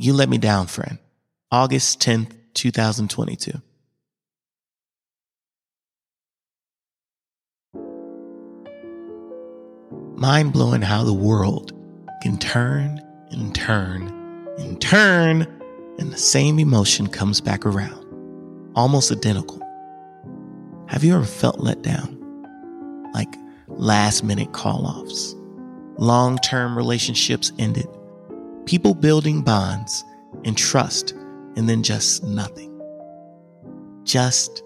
You Let Me Down, Friend. August 10th, 2022. Mind blowing how the world can turn and turn and turn, and the same emotion comes back around, almost identical. Have you ever felt let down? Like last minute call offs, long term relationships ended, people building bonds and trust, and then just nothing. Just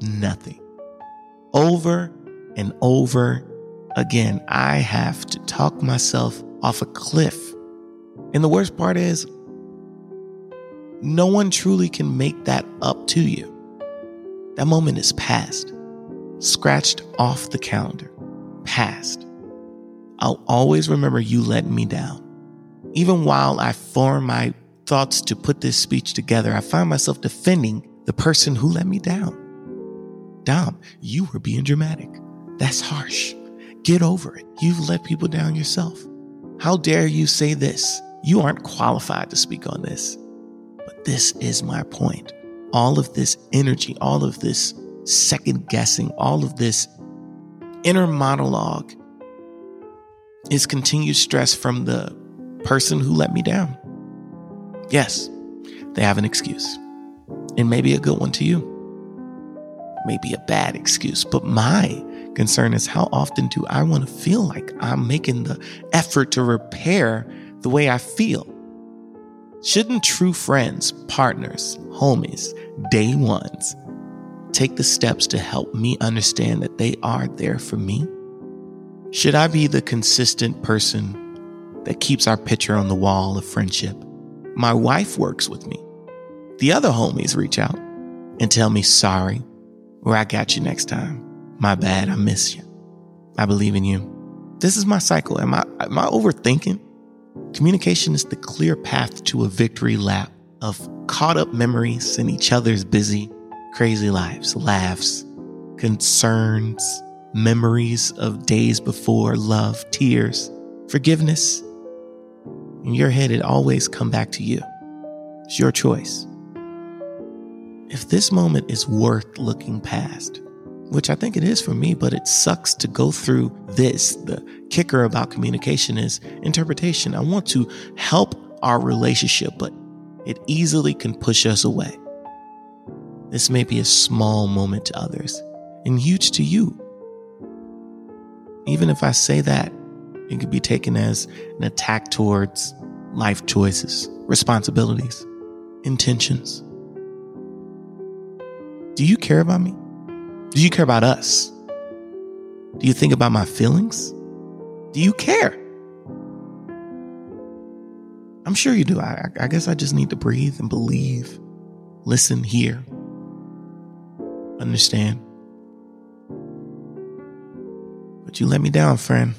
nothing. Over and over again, I have to talk myself off a cliff. And the worst part is, no one truly can make that up to you. That moment is past, scratched off the calendar, past. I'll always remember you letting me down. Even while I form my thoughts to put this speech together, I find myself defending the person who let me down. Dom, you were being dramatic. That's harsh. Get over it. You've let people down yourself. How dare you say this? You aren't qualified to speak on this. But this is my point. All of this energy, all of this second guessing, all of this inner monologue is continued stress from the person who let me down. Yes, they have an excuse. It may be a good one to you, maybe a bad excuse, but my concern is how often do I want to feel like I'm making the effort to repair the way I feel? Shouldn't true friends, partners, homies, day ones take the steps to help me understand that they are there for me? Should I be the consistent person that keeps our picture on the wall of friendship? My wife works with me. The other homies reach out and tell me sorry, or I got you next time. My bad, I miss you. I believe in you. This is my cycle. Am I am I overthinking? Communication is the clear path to a victory lap of caught up memories in each other's busy, crazy lives, laughs, concerns, memories of days before, love, tears, forgiveness. In your head, it always come back to you. It's your choice. If this moment is worth looking past, which I think it is for me, but it sucks to go through this. The kicker about communication is interpretation. I want to help our relationship, but it easily can push us away. This may be a small moment to others and huge to you. Even if I say that, it could be taken as an attack towards life choices, responsibilities, intentions. Do you care about me? Do you care about us? Do you think about my feelings? Do you care? I'm sure you do. I, I, guess I just need to breathe and believe, listen, hear, understand. But you let me down, friend.